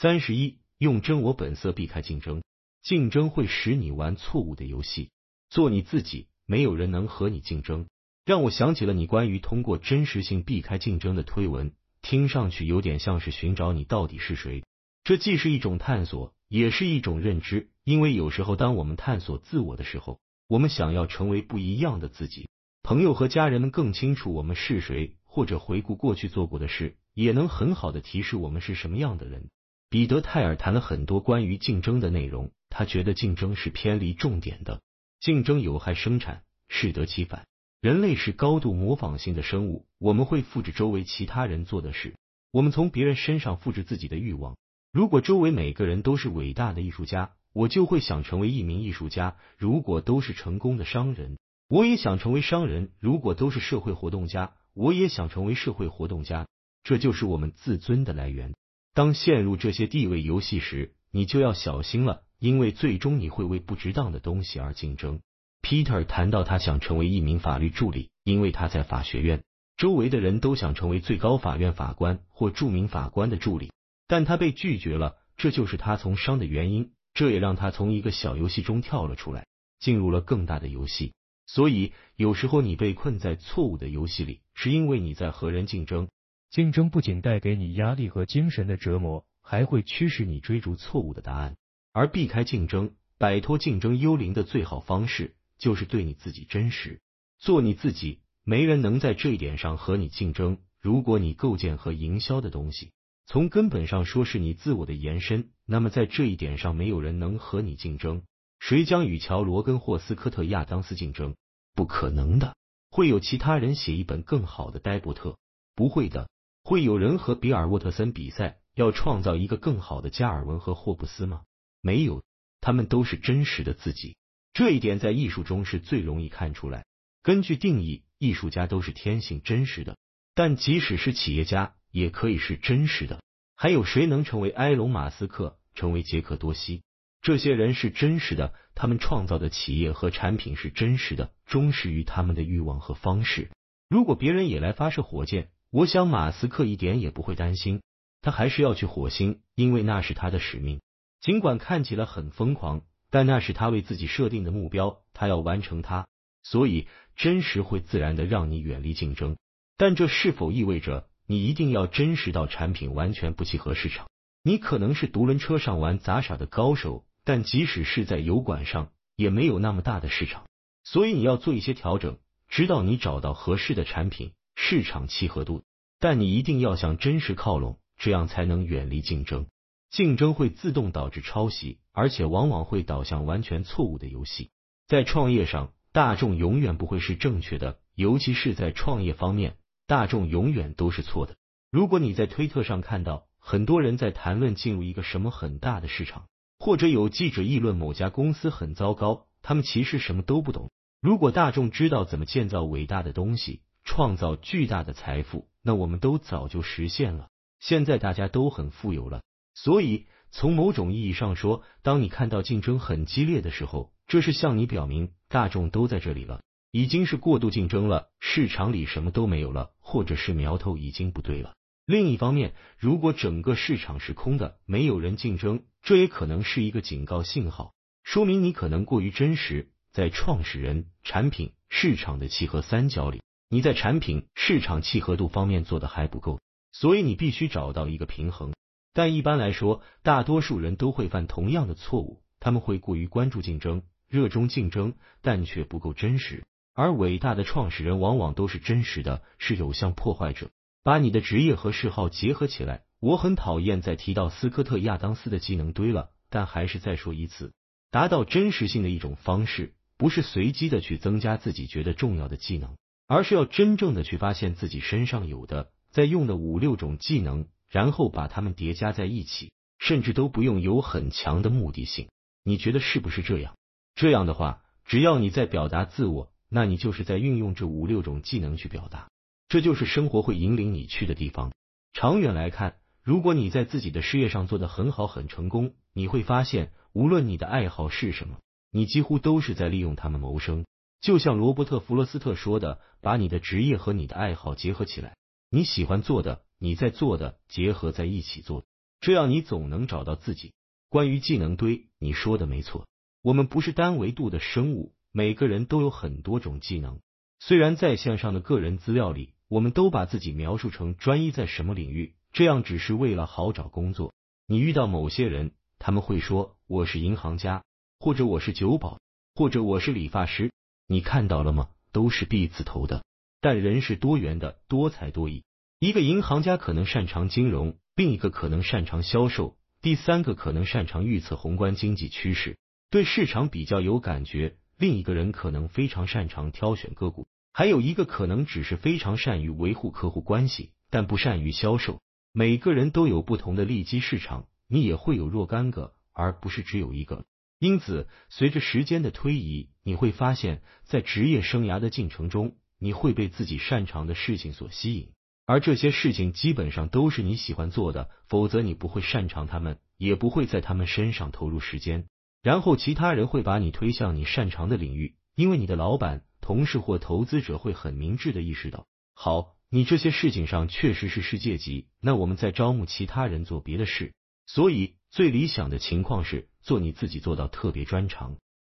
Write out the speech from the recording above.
三十一，用真我本色避开竞争。竞争会使你玩错误的游戏，做你自己，没有人能和你竞争。让我想起了你关于通过真实性避开竞争的推文，听上去有点像是寻找你到底是谁。这既是一种探索，也是一种认知。因为有时候，当我们探索自我的时候，我们想要成为不一样的自己。朋友和家人们更清楚我们是谁，或者回顾过去做过的事，也能很好的提示我们是什么样的人。彼得泰尔谈了很多关于竞争的内容，他觉得竞争是偏离重点的，竞争有害生产，适得其反。人类是高度模仿性的生物，我们会复制周围其他人做的事，我们从别人身上复制自己的欲望。如果周围每个人都是伟大的艺术家，我就会想成为一名艺术家；如果都是成功的商人，我也想成为商人；如果都是社会活动家，我也想成为社会活动家。这就是我们自尊的来源。当陷入这些地位游戏时，你就要小心了，因为最终你会为不值当的东西而竞争。Peter 谈到他想成为一名法律助理，因为他在法学院，周围的人都想成为最高法院法官或著名法官的助理，但他被拒绝了，这就是他从商的原因。这也让他从一个小游戏中跳了出来，进入了更大的游戏。所以，有时候你被困在错误的游戏里，是因为你在和人竞争。竞争不仅带给你压力和精神的折磨，还会驱使你追逐错误的答案。而避开竞争、摆脱竞争幽灵的最好方式，就是对你自己真实，做你自己。没人能在这一点上和你竞争。如果你构建和营销的东西，从根本上说是你自我的延伸，那么在这一点上，没有人能和你竞争。谁将与乔罗根霍斯科特亚当斯竞争？不可能的。会有其他人写一本更好的呆伯特？不会的。会有人和比尔沃特森比赛，要创造一个更好的加尔文和霍布斯吗？没有，他们都是真实的自己。这一点在艺术中是最容易看出来。根据定义，艺术家都是天性真实的，但即使是企业家，也可以是真实的。还有谁能成为埃隆·马斯克，成为杰克·多西？这些人是真实的，他们创造的企业和产品是真实的，忠实于他们的欲望和方式。如果别人也来发射火箭，我想马斯克一点也不会担心，他还是要去火星，因为那是他的使命。尽管看起来很疯狂，但那是他为自己设定的目标，他要完成它。所以，真实会自然的让你远离竞争。但这是否意味着你一定要真实到产品完全不契合市场？你可能是独轮车上玩杂耍的高手，但即使是在油管上，也没有那么大的市场。所以你要做一些调整，直到你找到合适的产品。市场契合度，但你一定要向真实靠拢，这样才能远离竞争。竞争会自动导致抄袭，而且往往会导向完全错误的游戏。在创业上，大众永远不会是正确的，尤其是在创业方面，大众永远都是错的。如果你在推特上看到很多人在谈论进入一个什么很大的市场，或者有记者议论某家公司很糟糕，他们其实什么都不懂。如果大众知道怎么建造伟大的东西，创造巨大的财富，那我们都早就实现了。现在大家都很富有了，所以从某种意义上说，当你看到竞争很激烈的时候，这是向你表明大众都在这里了，已经是过度竞争了，市场里什么都没有了，或者是苗头已经不对了。另一方面，如果整个市场是空的，没有人竞争，这也可能是一个警告信号，说明你可能过于真实，在创始人、产品、市场的契合三角里。你在产品市场契合度方面做的还不够，所以你必须找到一个平衡。但一般来说，大多数人都会犯同样的错误，他们会过于关注竞争，热衷竞争，但却不够真实。而伟大的创始人往往都是真实的，是有效破坏者。把你的职业和嗜好结合起来。我很讨厌再提到斯科特亚当斯的技能堆了，但还是再说一次，达到真实性的一种方式，不是随机的去增加自己觉得重要的技能。而是要真正的去发现自己身上有的在用的五六种技能，然后把它们叠加在一起，甚至都不用有很强的目的性。你觉得是不是这样？这样的话，只要你在表达自我，那你就是在运用这五六种技能去表达。这就是生活会引领你去的地方。长远来看，如果你在自己的事业上做得很好、很成功，你会发现，无论你的爱好是什么，你几乎都是在利用它们谋生。就像罗伯特·弗罗斯特说的：“把你的职业和你的爱好结合起来，你喜欢做的，你在做的，结合在一起做。这样你总能找到自己。关于技能堆，你说的没错，我们不是单维度的生物，每个人都有很多种技能。虽然在线上的个人资料里，我们都把自己描述成专一在什么领域，这样只是为了好找工作。你遇到某些人，他们会说我是银行家，或者我是酒保，或者我是理发师。你看到了吗？都是 B 字头的。但人是多元的，多才多艺。一个银行家可能擅长金融，另一个可能擅长销售。第三个可能擅长预测宏观经济趋势，对市场比较有感觉；另一个人可能非常擅长挑选个股，还有一个可能只是非常善于维护客户关系，但不善于销售。每个人都有不同的利基市场，你也会有若干个，而不是只有一个。因此，随着时间的推移，你会发现在职业生涯的进程中，你会被自己擅长的事情所吸引。而这些事情基本上都是你喜欢做的，否则你不会擅长他们，也不会在他们身上投入时间。然后其他人会把你推向你擅长的领域，因为你的老板、同事或投资者会很明智的意识到，好，你这些事情上确实是世界级，那我们再招募其他人做别的事。所以最理想的情况是做你自己做到特别专长。